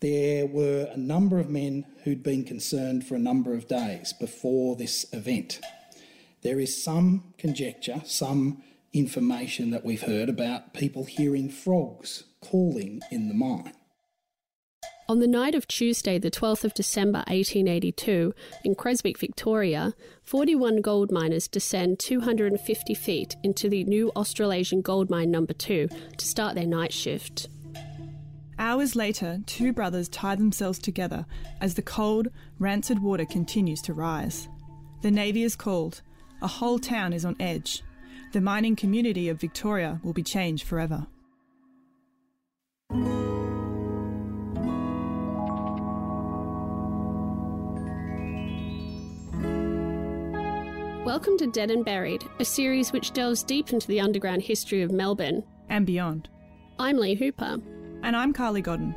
There were a number of men who'd been concerned for a number of days before this event. There is some conjecture, some information that we've heard about people hearing frogs calling in the mine. On the night of Tuesday, the 12th of December 1882, in Creswick, Victoria, 41 gold miners descend 250 feet into the new Australasian Gold Mine Number 2 to start their night shift. Hours later, two brothers tie themselves together as the cold, rancid water continues to rise. The Navy is called. A whole town is on edge. The mining community of Victoria will be changed forever. Welcome to Dead and Buried, a series which delves deep into the underground history of Melbourne. And beyond. I'm Lee Hooper. And I'm Carly Godden.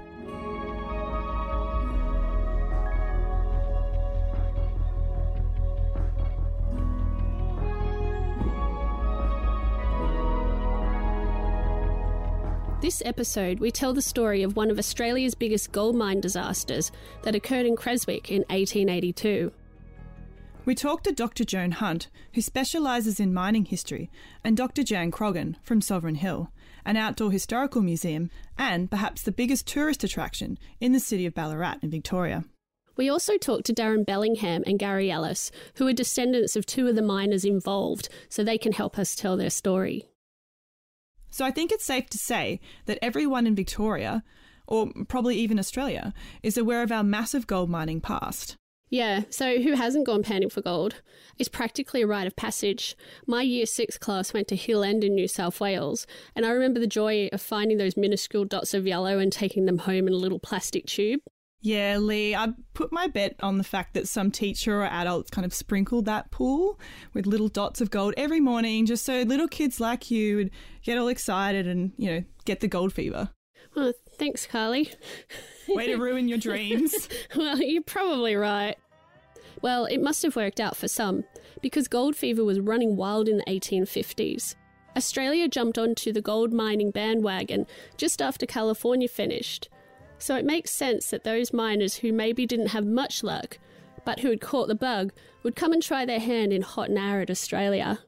This episode, we tell the story of one of Australia's biggest gold mine disasters that occurred in Creswick in 1882. We talked to Dr. Joan Hunt, who specialises in mining history, and Dr. Jan Croggon from Sovereign Hill, an outdoor historical museum and perhaps the biggest tourist attraction in the city of Ballarat in Victoria. We also talked to Darren Bellingham and Gary Ellis, who are descendants of two of the miners involved, so they can help us tell their story. So I think it's safe to say that everyone in Victoria, or probably even Australia, is aware of our massive gold mining past. Yeah, so who hasn't gone panning for gold? It's practically a rite of passage. My year six class went to Hill End in New South Wales, and I remember the joy of finding those minuscule dots of yellow and taking them home in a little plastic tube. Yeah, Lee, I put my bet on the fact that some teacher or adults kind of sprinkled that pool with little dots of gold every morning just so little kids like you would get all excited and, you know, get the gold fever. Oh, thanks, Carly. Way to ruin your dreams. well, you're probably right. Well, it must have worked out for some, because gold fever was running wild in the 1850s. Australia jumped onto the gold mining bandwagon just after California finished. So it makes sense that those miners who maybe didn't have much luck, but who had caught the bug, would come and try their hand in hot and arid Australia.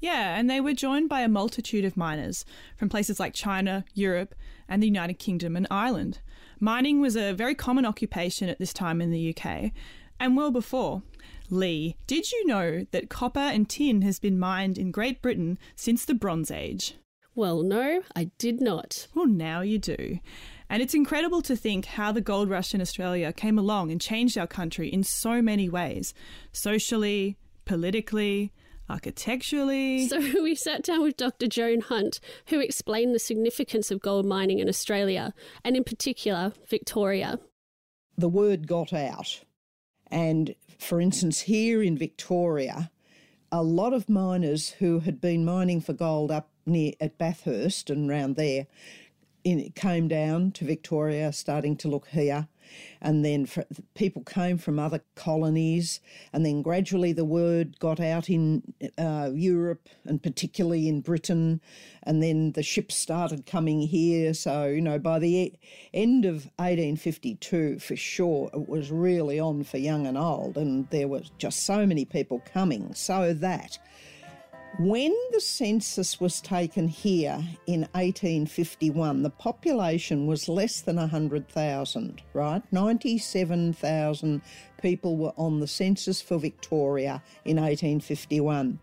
Yeah, and they were joined by a multitude of miners from places like China, Europe, and the United Kingdom and Ireland. Mining was a very common occupation at this time in the UK, and well before. Lee, did you know that copper and tin has been mined in Great Britain since the Bronze Age? Well, no, I did not. Well, now you do. And it's incredible to think how the gold rush in Australia came along and changed our country in so many ways socially, politically, architecturally. So we sat down with Dr. Joan Hunt, who explained the significance of gold mining in Australia, and in particular, Victoria. The word got out. And for instance, here in Victoria, a lot of miners who had been mining for gold up near at Bathurst and round there in, came down to Victoria, starting to look here, and then people came from other colonies, and then gradually the word got out in uh, Europe and particularly in Britain, and then the ships started coming here. So you know, by the end of 1852, for sure, it was really on for young and old, and there was just so many people coming, so that when the census was taken here in 1851, the population was less than 100,000, right? 97,000 people were on the census for Victoria in 1851.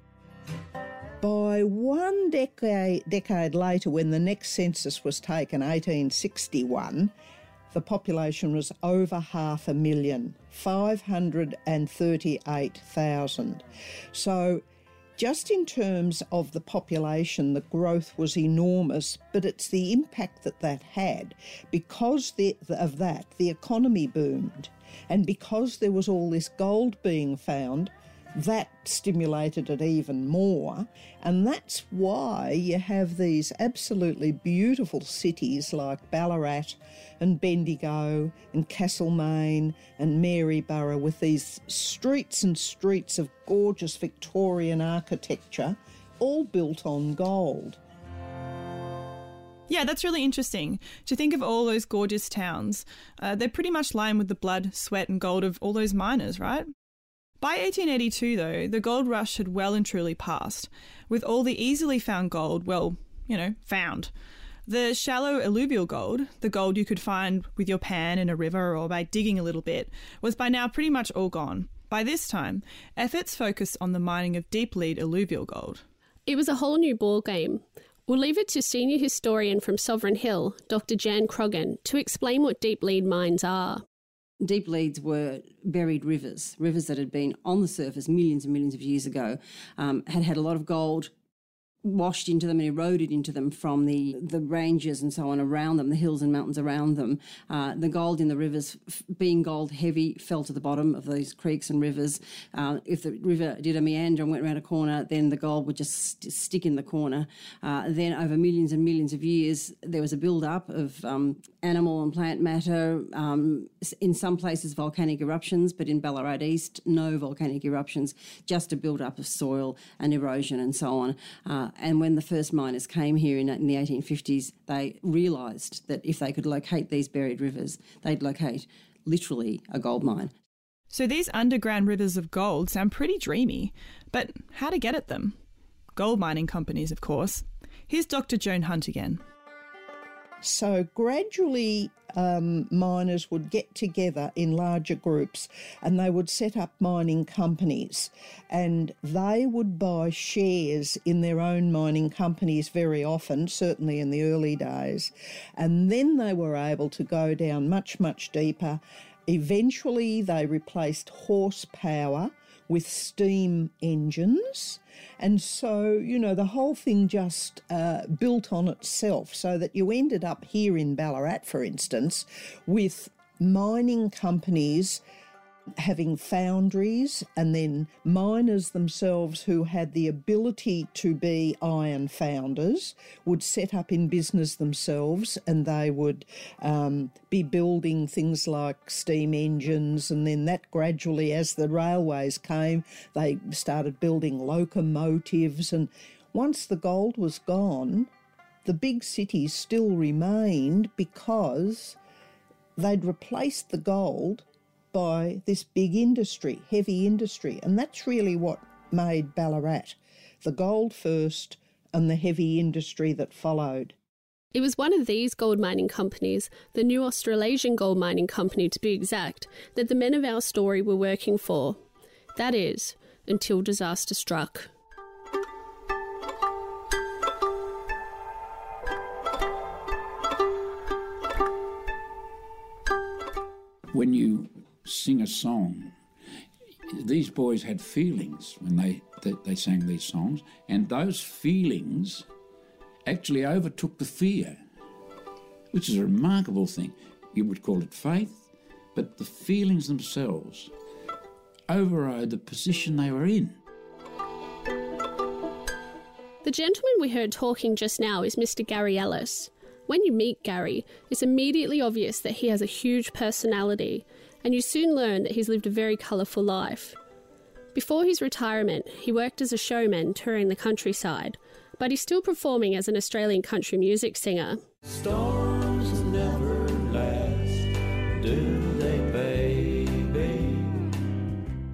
By one decade, decade later, when the next census was taken, 1861, the population was over half a million, 538,000. So just in terms of the population, the growth was enormous, but it's the impact that that had. Because of that, the economy boomed. And because there was all this gold being found, that stimulated it even more. And that's why you have these absolutely beautiful cities like Ballarat and Bendigo and Castlemaine and Maryborough with these streets and streets of gorgeous Victorian architecture, all built on gold. Yeah, that's really interesting. To think of all those gorgeous towns, uh, they're pretty much lined with the blood, sweat, and gold of all those miners, right? By 1882, though, the gold rush had well and truly passed, with all the easily found gold, well, you know, found. The shallow alluvial gold, the gold you could find with your pan in a river or by digging a little bit, was by now pretty much all gone. By this time, efforts focused on the mining of deep lead alluvial gold. It was a whole new ballgame. We'll leave it to senior historian from Sovereign Hill, Dr. Jan Croggon, to explain what deep lead mines are. Deep leads were buried rivers, rivers that had been on the surface millions and millions of years ago, um, had had a lot of gold washed into them and eroded into them from the, the ranges and so on around them, the hills and mountains around them. Uh, the gold in the rivers, being gold heavy, fell to the bottom of those creeks and rivers. Uh, if the river did a meander and went around a corner, then the gold would just st- stick in the corner. Uh, then, over millions and millions of years, there was a build up of um, animal and plant matter. Um, in some places, volcanic eruptions, but in Ballarat East, no volcanic eruptions, just a build up of soil and erosion and so on. Uh, and when the first miners came here in, in the 1850s, they realised that if they could locate these buried rivers, they'd locate literally a gold mine. So these underground rivers of gold sound pretty dreamy, but how to get at them? Gold mining companies, of course. Here's Dr. Joan Hunt again. So gradually, um, miners would get together in larger groups and they would set up mining companies and they would buy shares in their own mining companies very often, certainly in the early days. And then they were able to go down much, much deeper. Eventually, they replaced horsepower with steam engines. And so, you know, the whole thing just uh, built on itself so that you ended up here in Ballarat, for instance, with mining companies having foundries and then miners themselves who had the ability to be iron founders would set up in business themselves and they would um, be building things like steam engines. And then that gradually as the railways came they started building locomotives. And once the gold was gone the big cities still remained because they'd replaced the gold by this big industry, heavy industry. And that's really what made Ballarat the gold first and the heavy industry that followed. It was one of these gold mining companies, the New Australasian Gold Mining Company to be exact, that the men of our story were working for. That is, until disaster struck. When you sing a song. These boys had feelings when they, they, they sang these songs, and those feelings actually overtook the fear, which is a remarkable thing. You would call it faith, but the feelings themselves overrode the position they were in. The gentleman we heard talking just now is Mr. Gary Ellis. When you meet Gary, it's immediately obvious that he has a huge personality and you soon learn that he's lived a very colourful life. Before his retirement, he worked as a showman touring the countryside, but he's still performing as an Australian country music singer. Storms never last, do they, baby?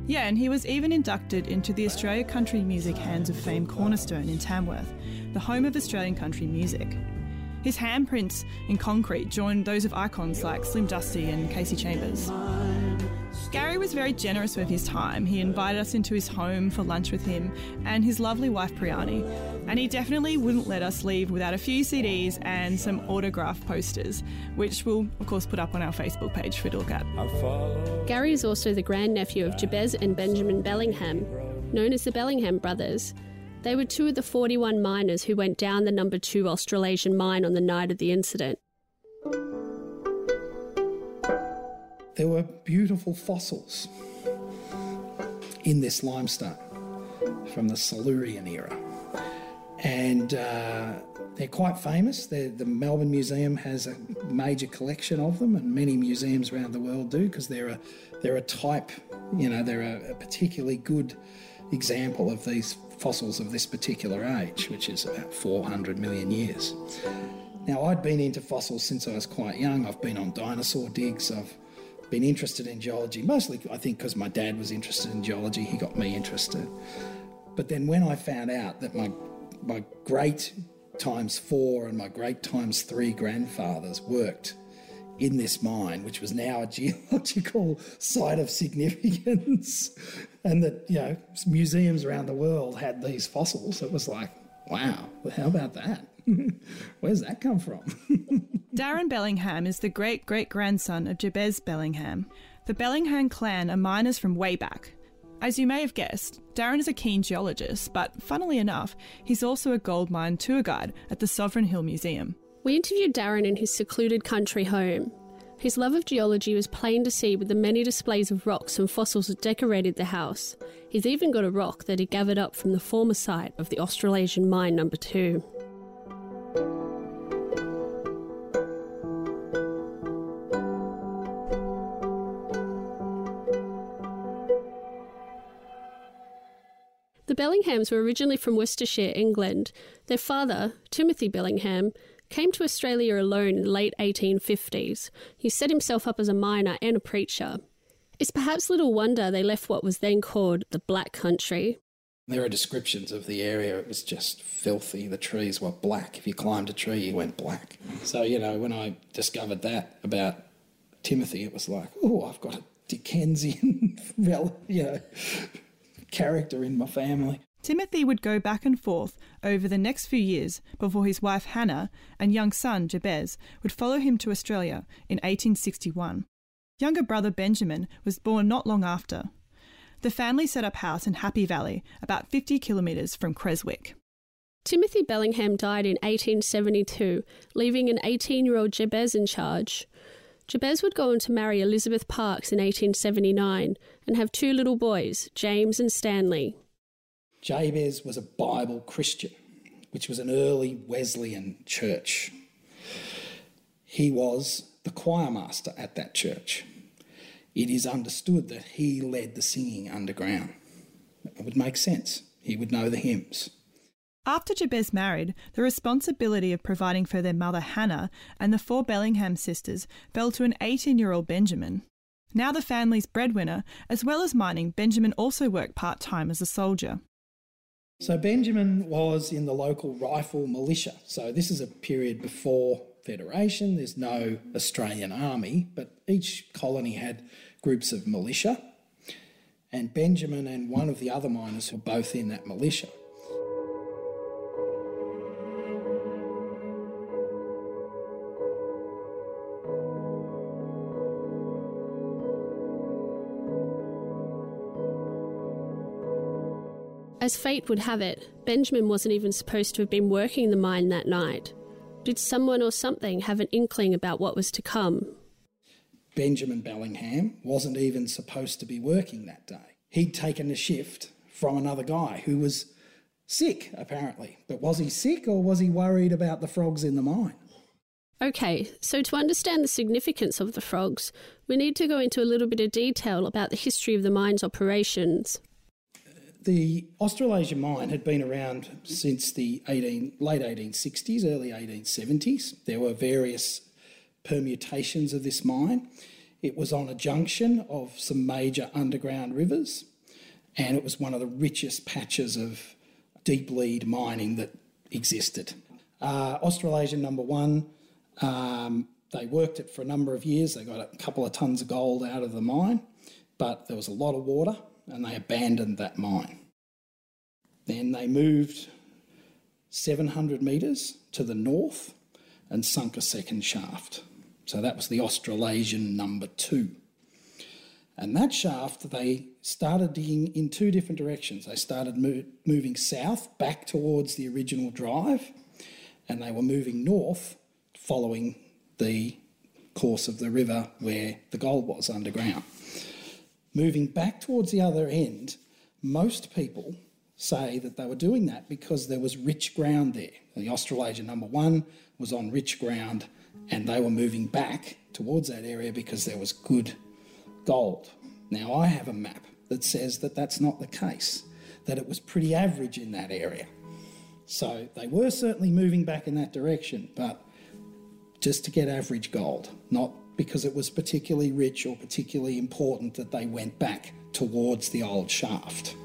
Yeah, and he was even inducted into the Australia Country Music Hands of Fame Cornerstone in Tamworth, the home of Australian country music. His handprints in concrete joined those of icons like Slim Dusty and Kasey Chambers. Gary was very generous with his time. He invited us into his home for lunch with him and his lovely wife Priyani, and he definitely wouldn't let us leave without a few CDs and some autograph posters, which we'll of course put up on our Facebook page for you to look at. Gary is also the grandnephew of Jabez and Benjamin Bellingham, known as the Bellingham brothers. They were two of the 41 miners who went down the number two Australasian mine on the night of the incident. There were beautiful fossils in this limestone from the Silurian era. And uh, they're quite famous. They're, the Melbourne Museum has a major collection of them, and many museums around the world do because they're a, they're a type, you know, they're a, a particularly good example of these fossils of this particular age, which is about 400 million years. Now, I'd been into fossils since I was quite young. I've been on dinosaur digs. I've been interested in geology, mostly, I think, because my dad was interested in geology. He got me interested. But then when I found out that my, my great times four and my great times three grandfathers worked in this mine, which was now a geological site of significance, and that you know museums around the world had these fossils. It was like, wow, well, how about that? Where's that come from? Darren Bellingham is the great great grandson of Jabez Bellingham. The Bellingham clan are miners from way back. As you may have guessed, Darren is a keen geologist, but funnily enough, he's also a gold mine tour guide at the Sovereign Hill Museum. We interviewed Darren in his secluded country home. His love of geology was plain to see with the many displays of rocks and fossils that decorated the house. He's even got a rock that he gathered up from the former site of the Australasian Mine Number 2. The Bellinghams were originally from Worcestershire, England. Their father, Timothy Bellingham, came to Australia alone in the late 1850s. He set himself up as a miner and a preacher. It's perhaps little wonder they left what was then called the Black Country. There are descriptions of the area. It was just filthy. The trees were black. If you climbed a tree, you went black. So, you know, when I discovered that about Timothy, it was like, oh, I've got a Dickensian, you know, character in my family. Timothy would go back and forth over the next few years before his wife Hannah and young son Jabez would follow him to Australia in 1861. Younger brother Benjamin was born not long after. The family set up house in Happy Valley, about 50 kilometres from Creswick. Timothy Bellingham died in 1872, leaving an 18 year old Jabez in charge. Jabez would go on to marry Elizabeth Parks in 1879 and have two little boys, James and Stanley. Jabez was a Bible Christian, which was an early Wesleyan church. He was the choir master at that church. It is understood that he led the singing underground. It would make sense. He would know the hymns. After Jabez married, the responsibility of providing for their mother Hannah and the four Bellingham sisters fell to an 18 year old Benjamin. Now the family's breadwinner, as well as mining, Benjamin also worked part time as a soldier. So Benjamin was in the local rifle militia. So this is a period before Federation. There's no Australian army, but each colony had groups of militia. And Benjamin and one of the other miners were both in that militia. As fate would have it, Benjamin wasn't even supposed to have been working the mine that night. Did someone or something have an inkling about what was to come? Benjamin Bellingham wasn't even supposed to be working that day. He'd taken a shift from another guy who was sick, apparently. But was he sick or was he worried about the frogs in the mine? Okay, so to understand the significance of the frogs, we need to go into a little bit of detail about the history of the mine's operations. The Australasia mine had been around since the 18, late 1860s, early 1870s. There were various permutations of this mine. It was on a junction of some major underground rivers, and it was one of the richest patches of deep lead mining that existed. Uh, Australasian number one, um, they worked it for a number of years. They got a couple of tons of gold out of the mine, but there was a lot of water and they abandoned that mine. Then they moved 700 metres to the north and sunk a second shaft. So that was the Australasian number two. And that shaft, they started digging in two different directions. They started mo- moving south back towards the original drive, and they were moving north following the course of the river where the gold was underground. Moving back towards the other end, most people say that they were doing that because there was rich ground there. The Australasia number one was on rich ground and they were moving back towards that area because there was good gold. Now, I have a map that says that that's not the case, that it was pretty average in that area. So they were certainly moving back in that direction, but just to get average gold, not because it was particularly rich or particularly important that they went back towards the old shaft.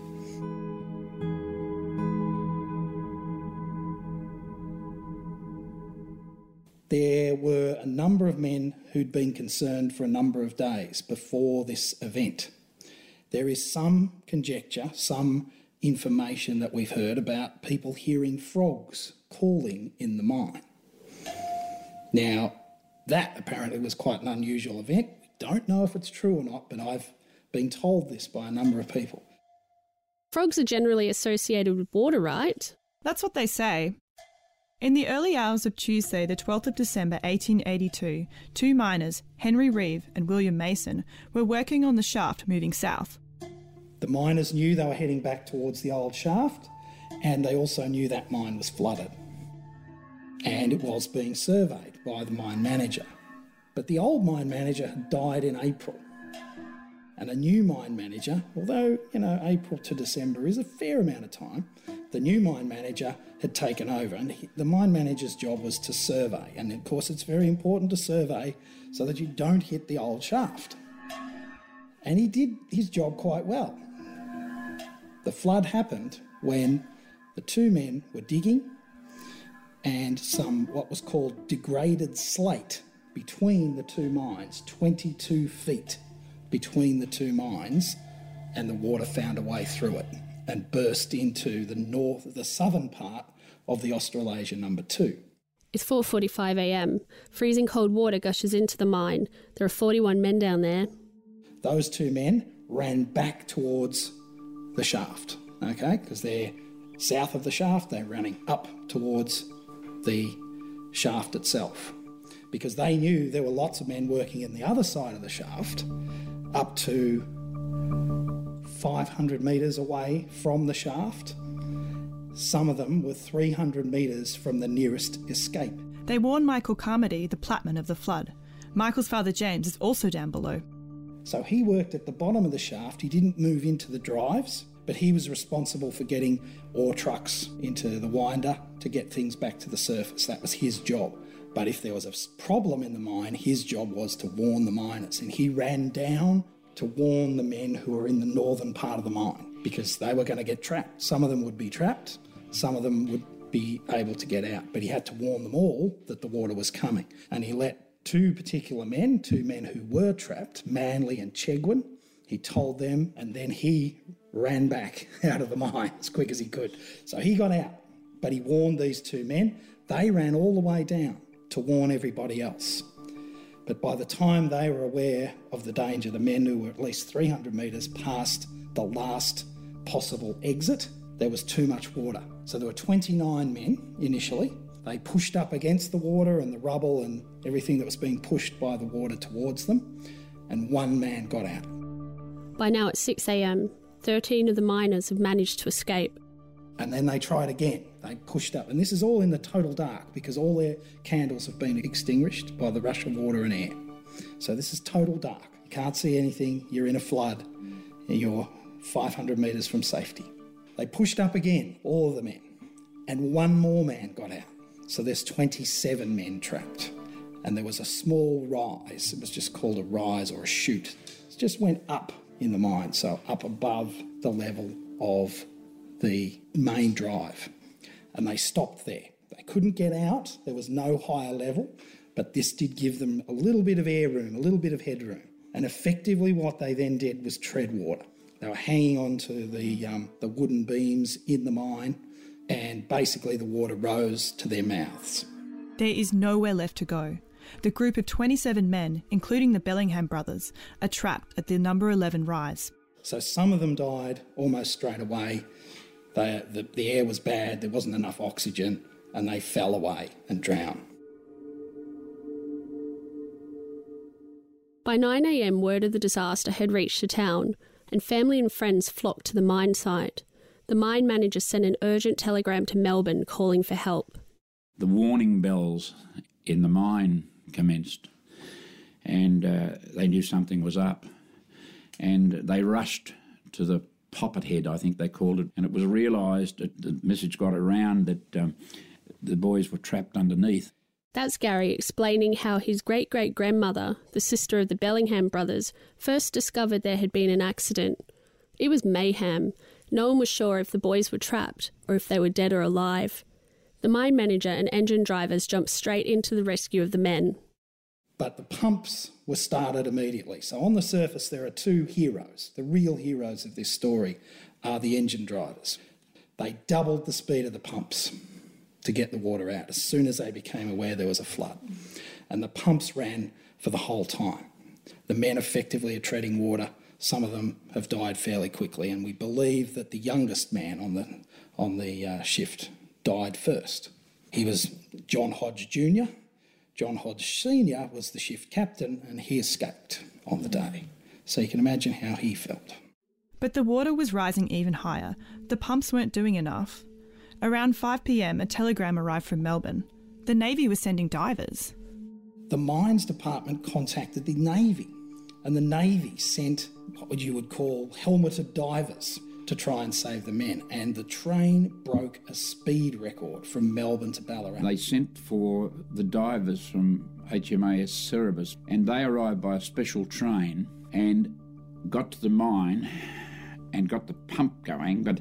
There were a number of men who'd been concerned for a number of days before this event. There is some conjecture, some information that we've heard about people hearing frogs calling in the mine. Now, that apparently was quite an unusual event. We don't know if it's true or not, but I've been told this by a number of people. Frogs are generally associated with water, right? That's what they say. In the early hours of Tuesday, the 12th of December 1882, two miners, Henry Reeve and William Mason, were working on the shaft moving south. The miners knew they were heading back towards the old shaft, and they also knew that mine was flooded. And it was being surveyed by the mine manager. But the old mine manager had died in April. And a new mine manager, although, you know, April to December is a fair amount of time, the new mine manager had taken over. And he, the mine manager's job was to survey. And of course, it's very important to survey so that you don't hit the old shaft. And he did his job quite well. The flood happened when the two men were digging and some what was called degraded slate between the two mines, 22 feet between the two mines, and the water found a way through it and burst into the north, the southern part of the Australasia number two. It's 4:45 a.m. Freezing cold water gushes into the mine. There are 41 men down there. Those two men ran back towards the shaft, okay? Because they're south of the shaft, they're running up towards the shaft itself. Because they knew there were lots of men working in the other side of the shaft, up to 500 metres away from the shaft. Some of them were 300 metres from the nearest escape. They warn Michael Carmody, the platman of the flood. Michael's father James is also down below. So he worked at the bottom of the shaft. He didn't move into the drives, but he was responsible for getting ore trucks into the winder to get things back to the surface. That was his job. But if there was a problem in the mine, his job was to warn the miners. And he ran down to warn the men who were in the northern part of the mine because they were going to get trapped. Some of them would be trapped, some of them would be able to get out. But he had to warn them all that the water was coming. And he let two particular men, two men who were trapped, Manley and Chegwin, he told them, and then he ran back out of the mine as quick as he could. So he got out, but he warned these two men. They ran all the way down to warn everybody else. But by the time they were aware of the danger, the men who were at least 300 metres past the last possible exit, there was too much water. So there were 29 men initially. They pushed up against the water and the rubble and everything that was being pushed by the water towards them, and one man got out. By now it's 6 a.m. 13 of the miners have managed to escape. And then they tried again. They pushed up. And this is all in the total dark because all their candles have been extinguished by the rush of water and air. So this is total dark. You can't see anything. You're in a flood. You're 500 metres from safety. They pushed up again, all of the men. And one more man got out. So there's 27 men trapped. And there was a small rise. It was just called a rise or a chute. It just went up in the mine, so up above the level of the main drive. And they stopped there. They couldn't get out, there was no higher level, but this did give them a little bit of air room, a little bit of headroom. And effectively, what they then did was tread water. They were hanging on to the, um, the wooden beams in the mine, and basically, the water rose to their mouths. There is nowhere left to go. The group of 27 men, including the Bellingham brothers, are trapped at the number 11 rise. So some of them died almost straight away. They, the, the air was bad, there wasn't enough oxygen, and they fell away and drowned. By 9am, word of the disaster had reached the town, and family and friends flocked to the mine site. The mine manager sent an urgent telegram to Melbourne calling for help. The warning bells in the mine commenced, and uh, they knew something was up. And they rushed to the poppet head, I think they called it, and it was realised that the message got around that um, the boys were trapped underneath. That's Gary explaining how his great great grandmother, the sister of the Bellingham brothers, first discovered there had been an accident. It was mayhem. No one was sure if the boys were trapped or if they were dead or alive. The mine manager and engine drivers jumped straight into the rescue of the men. But the pumps were started immediately. So on the surface, there are two heroes. The real heroes of this story are the engine drivers. They doubled the speed of the pumps to get the water out as soon as they became aware there was a flood. And the pumps ran for the whole time. The men effectively are treading water. Some of them have died fairly quickly, and we believe that the youngest man on the on the uh, shift died first. He was John Hodge Jr. John Hodge Sr. was the shift captain, and he escaped on the day. So you can imagine how he felt. But the water was rising even higher. The pumps weren't doing enough. Around 5 pm, a telegram arrived from Melbourne. The Navy was sending divers. The mines department contacted the Navy, and the Navy sent what you would call helmeted divers to try and save the men. And the train broke a speed record from Melbourne to Ballarat. They sent for the divers from HMAS Cerberus, and they arrived by a special train and got to the mine and got the pump going, but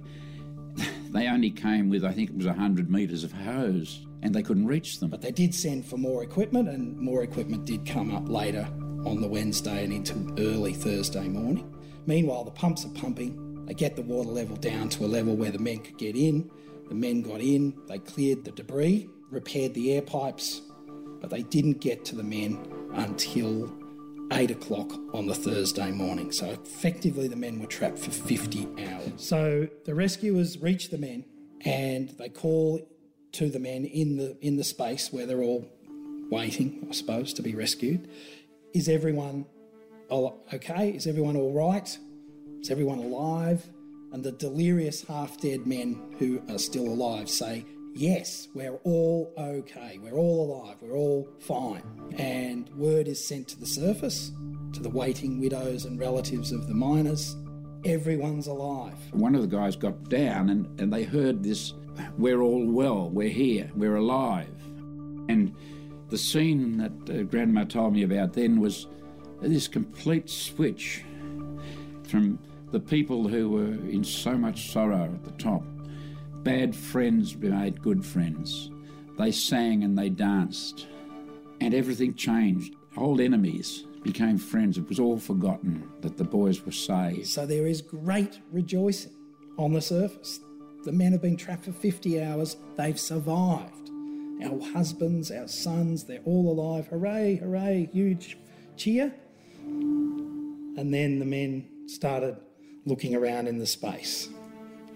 they only came with, I think it was 100 metres of hose, and they couldn't reach them. But they did send for more equipment, and more equipment did come up later on the Wednesday and into early Thursday morning. Meanwhile, the pumps are pumping. They get the water level down to a level where the men could get in. The men got in, they cleared the debris, repaired the air pipes, but they didn't get to the men until 8 o'clock on the Thursday morning. So effectively, the men were trapped for 50 hours. So the rescuers reach the men and they call to the men in the, in the space where they're all waiting, I suppose, to be rescued. Is everyone okay? Is everyone all right? Is everyone alive? And the delirious half dead men who are still alive say, Yes, we're all okay. We're all alive. We're all fine. And word is sent to the surface, to the waiting widows and relatives of the miners. Everyone's alive. One of the guys got down and, and they heard this We're all well, we're here, we're alive. And the scene that uh, Grandma told me about then was this complete switch from the people who were in so much sorrow at the top. Bad friends made good friends. They sang and they danced, and everything changed. Old enemies became friends. It was all forgotten that the boys were saved. So there is great rejoicing on the surface. The men have been trapped for 50 hours, they've survived. Our husbands, our sons, they're all alive. Hooray, hooray, huge cheer. And then the men started looking around in the space.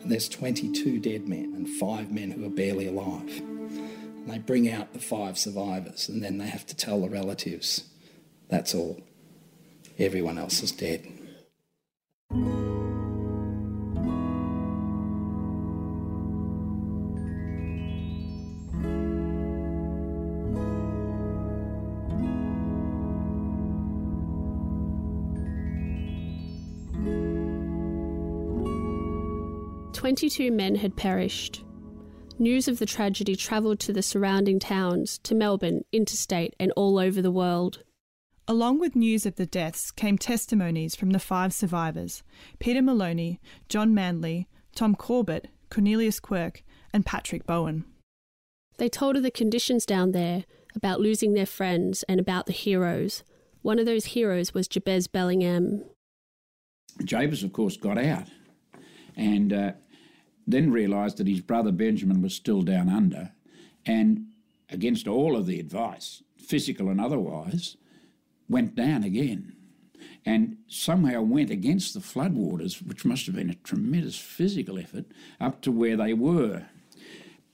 And there's 22 dead men and five men who are barely alive. And they bring out the five survivors, and then they have to tell the relatives that's all. Everyone else is dead. Twenty-two men had perished. News of the tragedy travelled to the surrounding towns, to Melbourne, interstate, and all over the world. Along with news of the deaths came testimonies from the five survivors Peter Maloney, John Manley, Tom Corbett, Cornelius Quirk, and Patrick Bowen. They told of the conditions down there, about losing their friends, and about the heroes. One of those heroes was Jabez Bellingham. Jabez, of course, got out and uh, then realised that his brother Benjamin was still down under, and against all of the advice, physical and otherwise, went down again. And somehow went against the floodwaters, which must have been a tremendous physical effort, up to where they were.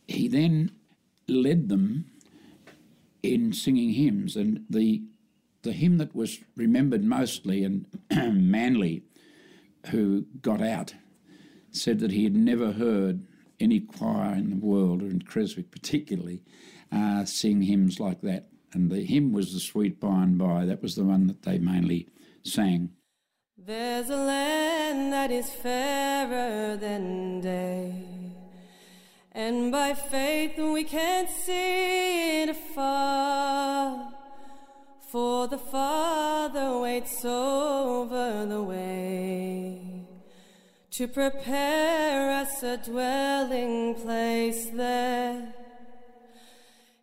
He then led them in singing hymns, and the the hymn that was remembered mostly and Manley, who got out, said that he had never heard any choir in the world, or in Creswick particularly, uh, sing hymns like that. And the hymn was the Sweet By and By. That was the one that they mainly sang. There's a land that is fairer than day, And by faith we can see it afar. For the Father waits over the way to prepare us a dwelling place there.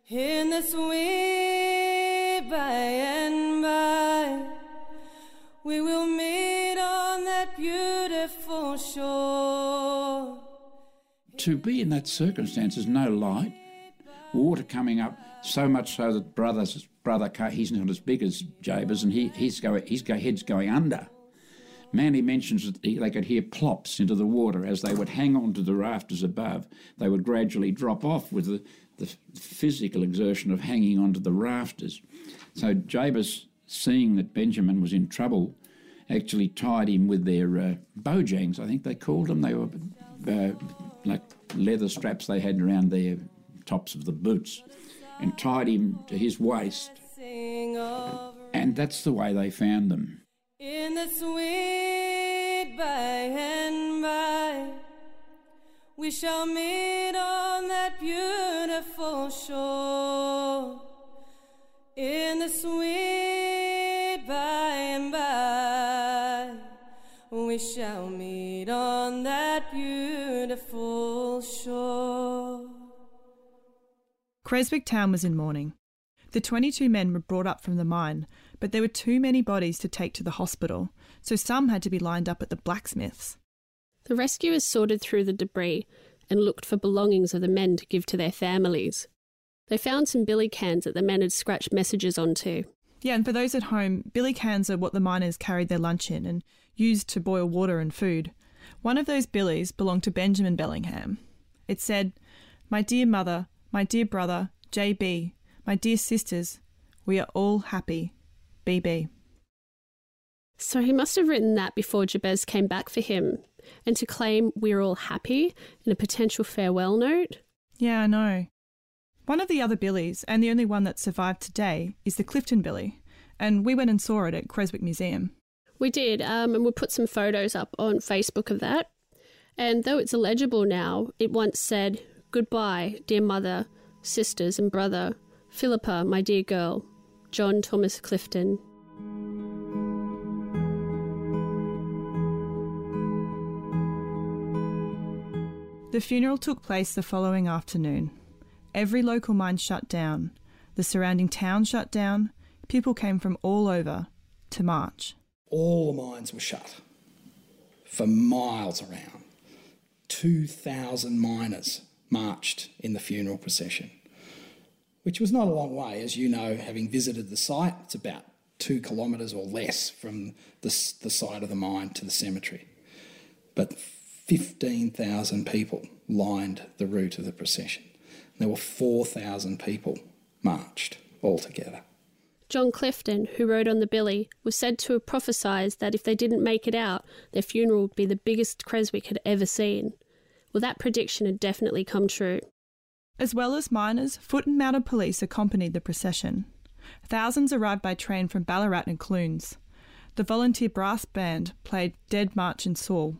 In this way, by and by, we will meet on that beautiful shore. To be in that circumstance is no light. Water coming up, so much so that brother's brother, he's not as big as Jabez, and he, he's going, his head's going under. Manny mentions that they could hear plops into the water as they would hang on to the rafters above. They would gradually drop off with the, the physical exertion of hanging onto the rafters. So Jabez, seeing that Benjamin was in trouble, actually tied him with their uh, bowyangs, I think they called them. They were uh, like leather straps they had around their tops of the boots, and tied him to his waist. And that's the way they found them. In the sweet by and by, we shall meet on that beautiful shore. In the sweet by and by, we shall meet on that beautiful shore. Creswick town was in mourning. The 22 men were brought up from the mine, but there were too many bodies to take to the hospital, so some had to be lined up at the blacksmiths. The rescuers sorted through the debris and looked for belongings of the men to give to their families. They found some billy cans that the men had scratched messages onto. Yeah, and for those at home, billy cans are what the miners carried their lunch in and used to boil water and food. One of those billies belonged to Benjamin Bellingham. It said, My dear mother, my dear brother, J.B., my dear sisters, we are all happy. BB. So he must have written that before Jabez came back for him, and to claim we're all happy in a potential farewell note? Yeah, I know. One of the other Billies, and the only one that survived today, is the Clifton Billy, and we went and saw it at Creswick Museum. We did, um, and we'll put some photos up on Facebook of that. And though it's illegible now, it once said, Goodbye, dear mother, sisters, and brother, Philippa, my dear girl, John Thomas Clifton. The funeral took place the following afternoon. Every local mine shut down, the surrounding town shut down, people came from all over to march. All the mines were shut for miles around. 2,000 miners marched in the funeral procession, which was not a long way, as you know, having visited the site. It's about two kilometres or less from the, the site of the mine to the cemetery. But 15,000 people lined the route of the procession. There were 4,000 people marched altogether. John Clifton, who rode on the billy, was said to have prophesied that if they didn't make it out, their funeral would be the biggest Creswick had ever seen. Well, that prediction had definitely come true. As well as miners, foot and mounted police accompanied the procession. Thousands arrived by train from Ballarat and Clunes. The volunteer brass band played Dead March in Saul.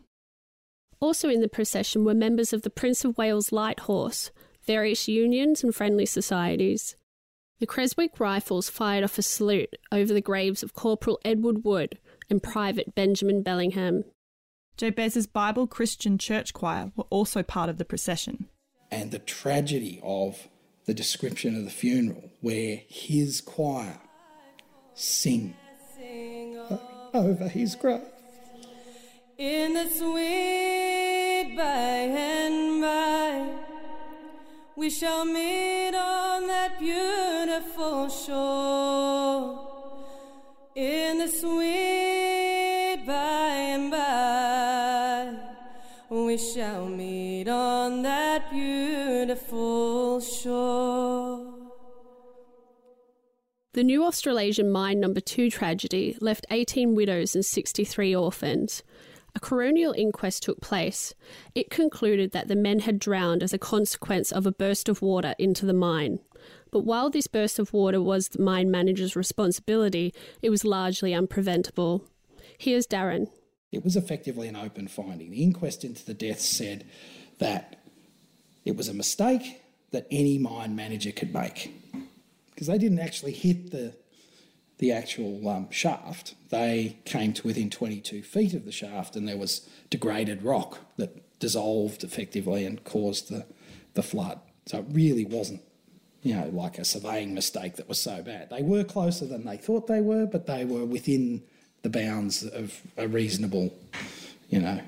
Also in the procession were members of the Prince of Wales Light Horse, various unions and friendly societies. The Creswick Rifles fired off a salute over the graves of Corporal Edward Wood and Private Benjamin Bellingham. Jabez's Bible Christian Church Choir were also part of the procession. And the tragedy of the description of the funeral, where his choir sing over his grave. In the sweet by and by, we shall meet on that beautiful shore. In the sweet by and by, we shall meet on that beautiful shore. The new Australasian Mine Number 2 tragedy left 18 widows and 63 orphans. A coronial inquest took place. It concluded that the men had drowned as a consequence of a burst of water into the mine. But while this burst of water was the mine manager's responsibility, it was largely unpreventable. Here's Darren. It was effectively an open finding. The inquest into the deaths said that It was a mistake that any mine manager could make because they didn't actually hit the the actual um, shaft. They came to within 22 feet of the shaft, and there was degraded rock that dissolved effectively and caused the the flood. So it really wasn't, you know, like a surveying mistake that was so bad. They were closer than they thought they were, but they were within the bounds of a reasonable, you know,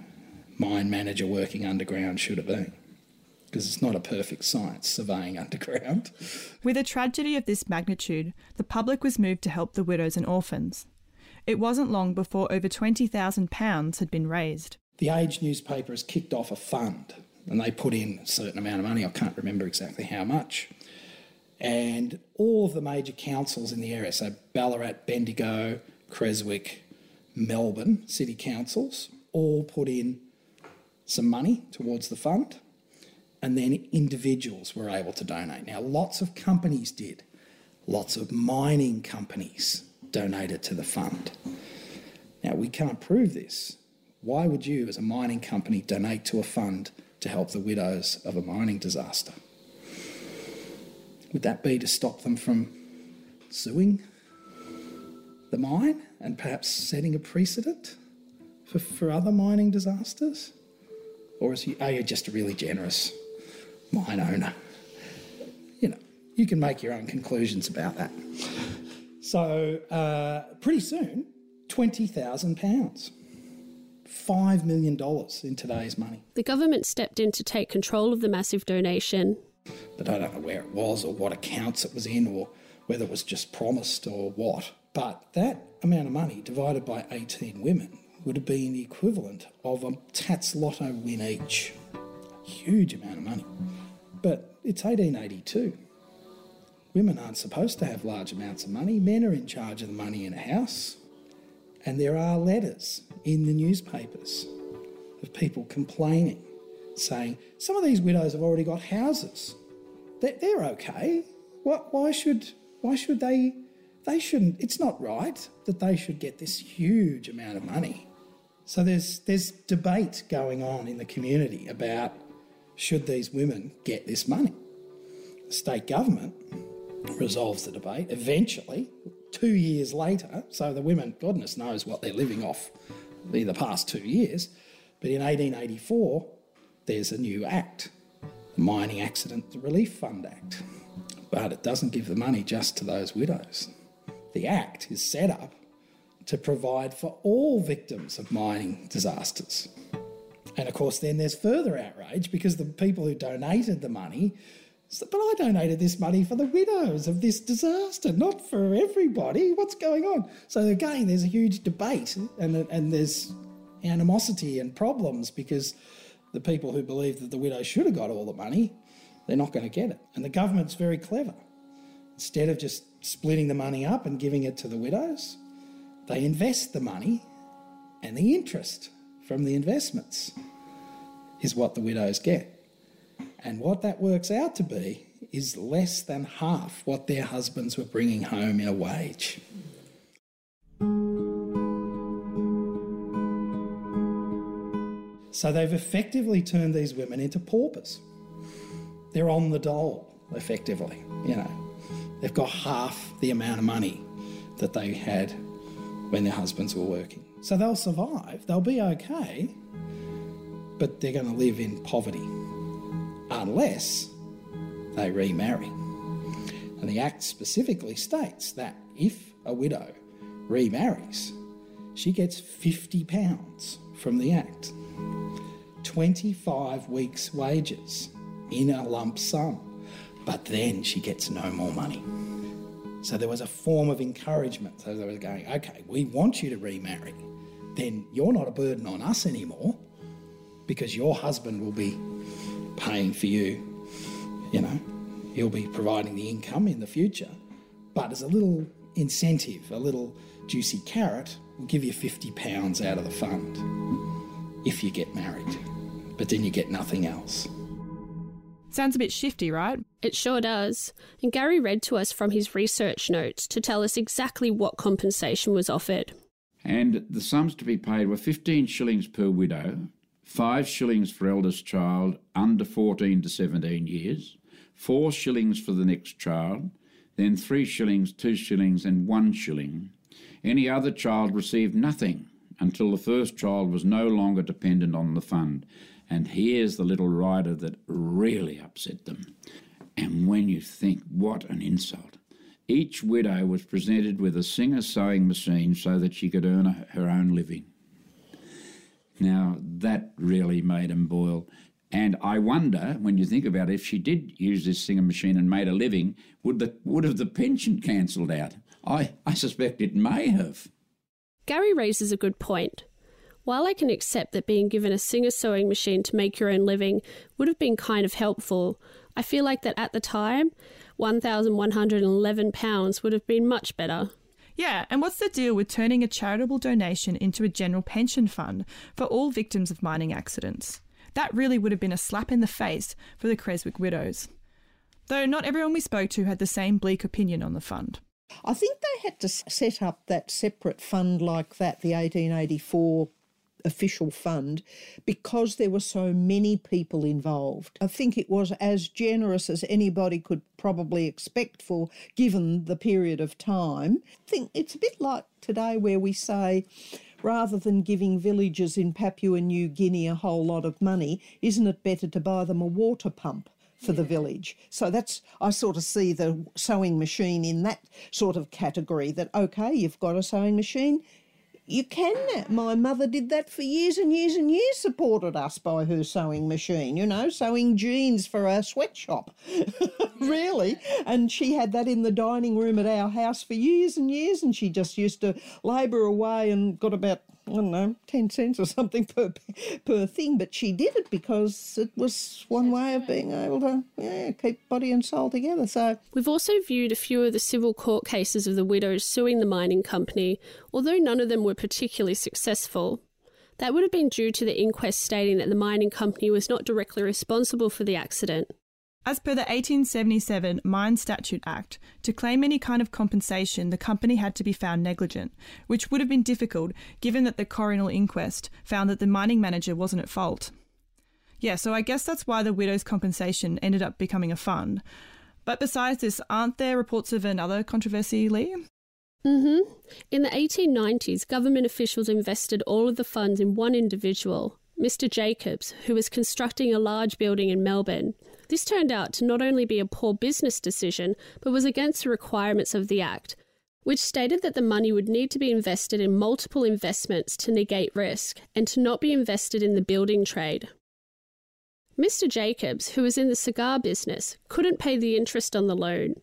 mine manager working underground should have been because it's not a perfect science surveying underground. With a tragedy of this magnitude, the public was moved to help the widows and orphans. It wasn't long before over £20,000 had been raised. The Age newspaper has kicked off a fund and they put in a certain amount of money, I can't remember exactly how much. And all of the major councils in the area, so Ballarat, Bendigo, Creswick, Melbourne city councils, all put in some money towards the fund and then individuals were able to donate. Now, lots of companies did, lots of mining companies donated to the fund. Now, we can't prove this. Why would you, as a mining company, donate to a fund to help the widows of a mining disaster? Would that be to stop them from suing the mine and perhaps setting a precedent for, for other mining disasters? Or is you, are you just really generous mine owner. You know, you can make your own conclusions about that. So, uh, pretty soon, £20,000. $5 million in today's money. The government stepped in to take control of the massive donation. But I don't know where it was or what accounts it was in or whether it was just promised or what. But that amount of money divided by 18 women would have been the equivalent of a Tattslotto win each. Huge amount of money. But it's 1882. Women aren't supposed to have large amounts of money. Men are in charge of the money in a house. And there are letters in the newspapers of people complaining, saying, some of these widows have already got houses. They're, okay. What, Why should, why should they? They shouldn't. It's not right that they should get this huge amount of money. So there's, there's debate going on in the community about should these women get this money? The state government resolves the debate. Eventually, two years later, so the women, goodness knows what they're living off in the past two years, but in 1884, there's a new act, the Mining Accident Relief Fund Act. But it doesn't give the money just to those widows. The Act is set up to provide for all victims of mining disasters. And of course, then there's further outrage because the people who donated the money But I donated this money for the widows of this disaster, not for everybody. What's going on? So, again, there's a huge debate and, and there's animosity and problems because the people who believe that the widow should have got all the money, they're not going to get it. And the government's very clever. Instead of just splitting the money up and giving it to the widows, they invest the money and the interest from the investments is what the widows get. And what that works out to be is less than half what their husbands were bringing home in a wage. So they've effectively turned these women into paupers. They're on the dole, effectively, you know. They've got half the amount of money that they had when their husbands were working. So they'll survive, they'll be okay, but they're going to live in poverty unless they remarry. And the Act specifically states that if a widow remarries, she gets £50 from the Act, 25 weeks' wages in a lump sum, but then she gets no more money. So there was a form of encouragement. So they were going, okay, we want you to remarry. Then you're not a burden on us anymore because your husband will be paying for you. You know, he'll be providing the income in the future. But as a little incentive, a little juicy carrot, we'll give you £50 out of the fund if you get married. But then you get nothing else. Sounds a bit shifty, right? It sure does. And Gary read to us from his research notes to tell us exactly what compensation was offered. And the sums to be paid were 15 shillings per widow, five shillings for eldest child under 14 to 17 years, four shillings for the next child, then three shillings, two shillings, and one shilling. Any other child received nothing until the first child was no longer dependent on the fund. And here's the little rider that really upset them. And when you think, what an insult. Each widow was presented with a Singer sewing machine so that she could earn a, her own living. Now, that really made them boil. And I wonder, when you think about it, if she did use this Singer machine and made a living, would the would have the pension cancelled out? I, I suspect it may have. Gary raises a good point. While I can accept that being given a Singer sewing machine to make your own living would have been kind of helpful, I feel like that at the time, £1,111 would have been much better. Yeah, and what's the deal with turning a charitable donation into a general pension fund for all victims of mining accidents? That really would have been a slap in the face for the Creswick widows. Though not everyone we spoke to had the same bleak opinion on the fund. I think they had to set up that separate fund like that, the 1884 official fund, because there were so many people involved. I think it was as generous as anybody could probably expect for given the period of time. I think it's a bit like today where we say, rather than giving villagers in Papua New Guinea a whole lot of money, isn't it better to buy them a water pump? For the village. So that's, I sort of see the sewing machine in that sort of category that, okay, you've got a sewing machine, you can. My mother did that for years and years and years, supported us by her sewing machine, you know, sewing jeans for our sweatshop. really. And she had that in the dining room at our house for years and years, and she just used to labour away and got about I don't know, 10 cents or something per, per thing, but she did it because it was one way of being able to yeah, keep body and soul together. So We've also viewed a few of the civil court cases of the widows suing the mining company, although none of them were particularly successful. That would have been due to the inquest stating that the mining company was not directly responsible for the accident. As per the 1877 Mine Statute Act, to claim any kind of compensation, the company had to be found negligent, which would have been difficult given that the coroner inquest found that the mining manager wasn't at fault. Yeah, so I guess that's why the widow's compensation ended up becoming a fund. But besides this, aren't there reports of another controversy, Lee? Mm-hmm. In the 1890s, government officials invested all of the funds in one individual, Mr. Jacobs, who was constructing a large building in Melbourne. This turned out to not only be a poor business decision, but was against the requirements of the Act, which stated that the money would need to be invested in multiple investments to negate risk and to not be invested in the building trade. Mr. Jacobs, who was in the cigar business, couldn't pay the interest on the loan,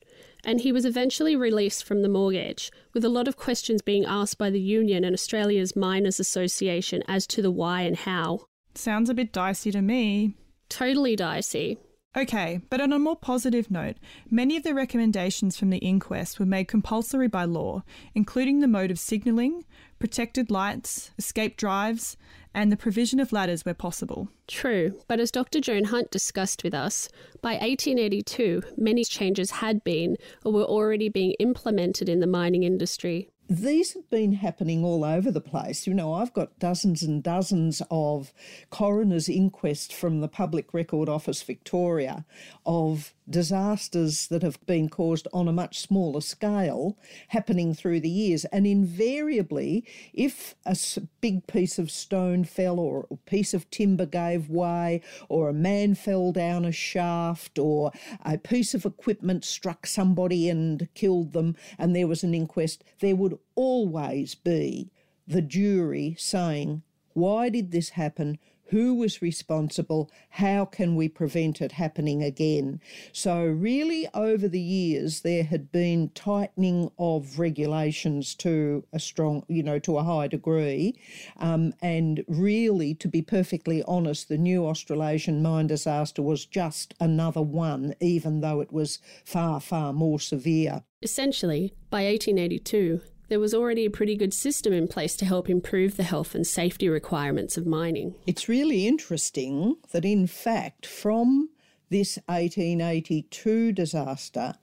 and he was eventually released from the mortgage, with a lot of questions being asked by the union and Australia's Miners Association as to the why and how. Sounds a bit dicey to me. Totally dicey. Okay, but on a more positive note, many of the recommendations from the inquest were made compulsory by law, including the mode of signalling, protected lights, escape drives, and the provision of ladders where possible. True, but as Dr. Joan Hunt discussed with us, by 1882, many changes had been or were already being implemented in the mining industry. These have been happening all over the place. You know, I've got dozens and dozens of coroner's inquests from the Public Record Office Victoria of disasters that have been caused on a much smaller scale happening through the years. And invariably, if a big piece of stone fell or a piece of timber gave way or a man fell down a shaft or a piece of equipment struck somebody and killed them and there was an inquest, there would always be the jury saying, why did this happen? Who was responsible? How can we prevent it happening again? So, really, over the years, there had been tightening of regulations to a strong, you know, to a high degree. Um, and really, to be perfectly honest, the new Australasian mine disaster was just another one, even though it was far, far more severe. Essentially, by 1882, there was already a pretty good system in place to help improve the health and safety requirements of mining. It's really interesting that, in fact, from this 1882 disaster,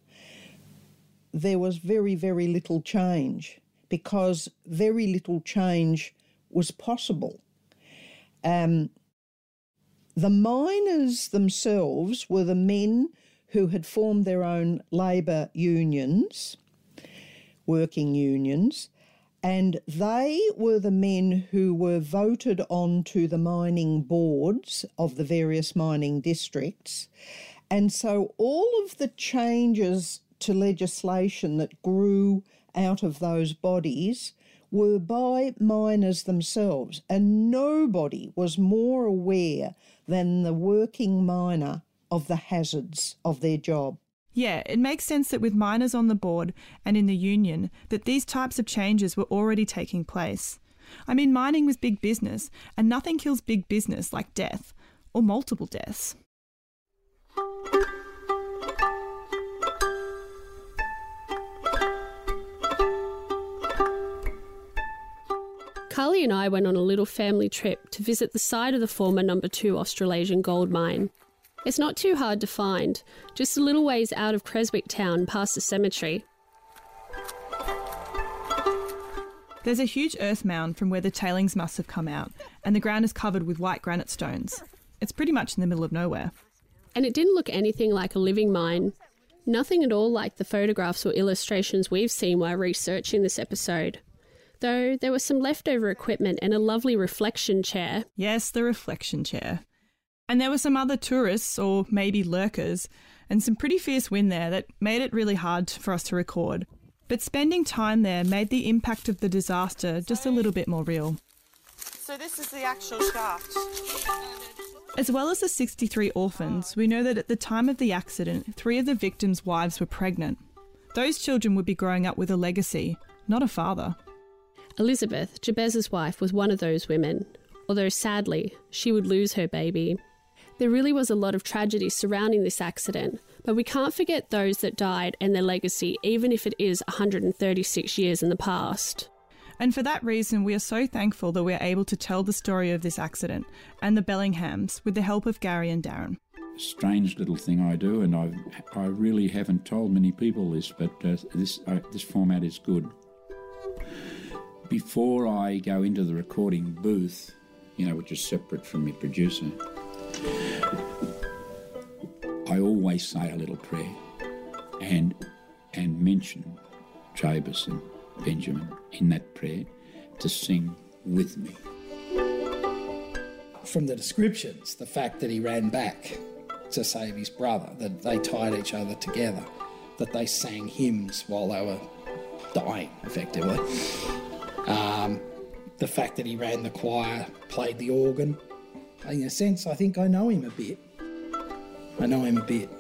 there was very, very little change because very little change was possible. Um, The miners themselves were the men who had formed their own labour unions, working unions, and they were the men who were voted onto the mining boards of the various mining districts. And so all of the changes to legislation that grew out of those bodies were by miners themselves, and nobody was more aware than the working miner of the hazards of their job. Yeah, it makes sense that with miners on the board and in the union, that these types of changes were already taking place. I mean, mining was big business, and nothing kills big business like death, or multiple deaths. Carly and I went on a little family trip to visit the site of the former number 2 Australasian gold mine. It's not too hard to find, just a little ways out of Creswick town past the cemetery. There's a huge earth mound from where the tailings must have come out, and the ground is covered with white granite stones. It's pretty much in the middle of nowhere. And it didn't look anything like a living mine. Nothing at all like the photographs or illustrations we've seen while researching this episode. Though there was some leftover equipment and a lovely reflection chair. Yes, the reflection chair. And there were some other tourists, or maybe lurkers, and some pretty fierce wind there that made it really hard for us to record. But spending time there made the impact of the disaster just a little bit more real. So this is the actual shaft. As well as the 63 orphans, we know that at the time of the accident, three of the victims' wives were pregnant. Those children would be growing up with a legacy, not a father. Elizabeth, Jabez's wife, was one of those women, although sadly, she would lose her baby. There really was a lot of tragedy surrounding this accident, but we can't forget those that died and their legacy, even if it is 136 years in the past. And for that reason, we are so thankful that we're able to tell the story of this accident and the Bellinghams with the help of Gary and Darren. Strange little thing I do, and I I really haven't told many people this, but uh, this uh, this format is good. Before I go into the recording booth, you know, which is separate from your producer, I always say a little prayer and and mention Jabez and Benjamin in that prayer to sing with me. From the descriptions, the fact that he ran back to save his brother, that they tied each other together, that they sang hymns while they were dying, effectively. Um, the fact that he ran the choir, played the organ. In a sense, I think I know him a bit. I know him a bit.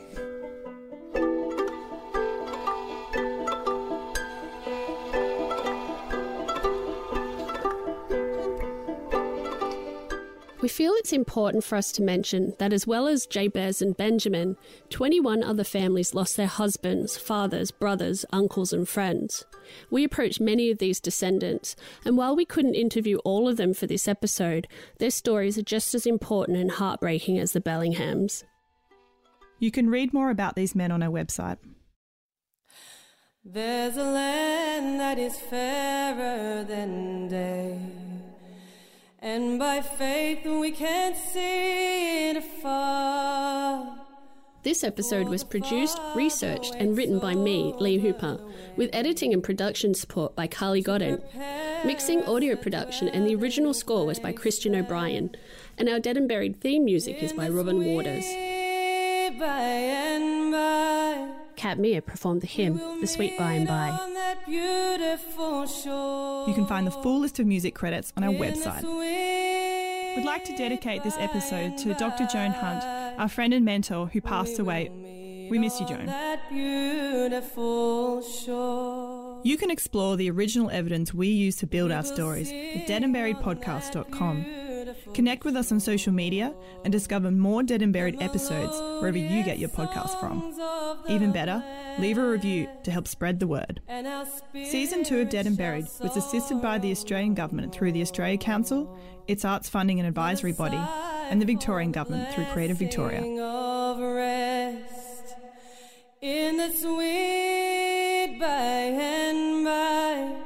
It's important for us to mention that as well as Jabez and Benjamin, 21 other families lost their husbands, fathers, brothers, uncles, and friends. We approached many of these descendants, and while we couldn't interview all of them for this episode, their stories are just as important and heartbreaking as the Bellinghams. You can read more about these men on our website. There's a land that is fairer than day, and by faith we can see it afar. This episode was produced, researched, and written by me, Lee Hooper, with editing and production support by Carly Godden. Mixing, audio production, and the original score was by Christian O'Brien, and our Dead and Buried theme music is by Robin Waters. By and by, Kat Meir performed the hymn, The Sweet By and By. on that beautiful shore. You can find the full list of music credits on our website. We'd like to dedicate this episode to Dr. Joan Hunt, our friend and mentor who passed away. We miss you, Joan. that beautiful shore. You can explore the original evidence we use to build our stories at deadandburiedpodcast.com. Connect with us on social media and discover more Dead and Buried episodes wherever you get your podcast from. Even better, leave a review to help spread the word. Season 2 of Dead and Buried was assisted by the Australian Government through the Australia Council, its arts funding and advisory body, and the Victorian Government through Creative Victoria. in the sweet by and by.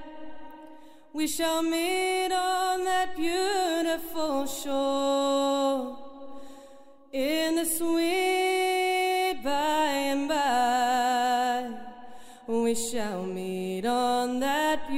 We shall meet on that beautiful shore. In the sweet by and by, we shall meet on that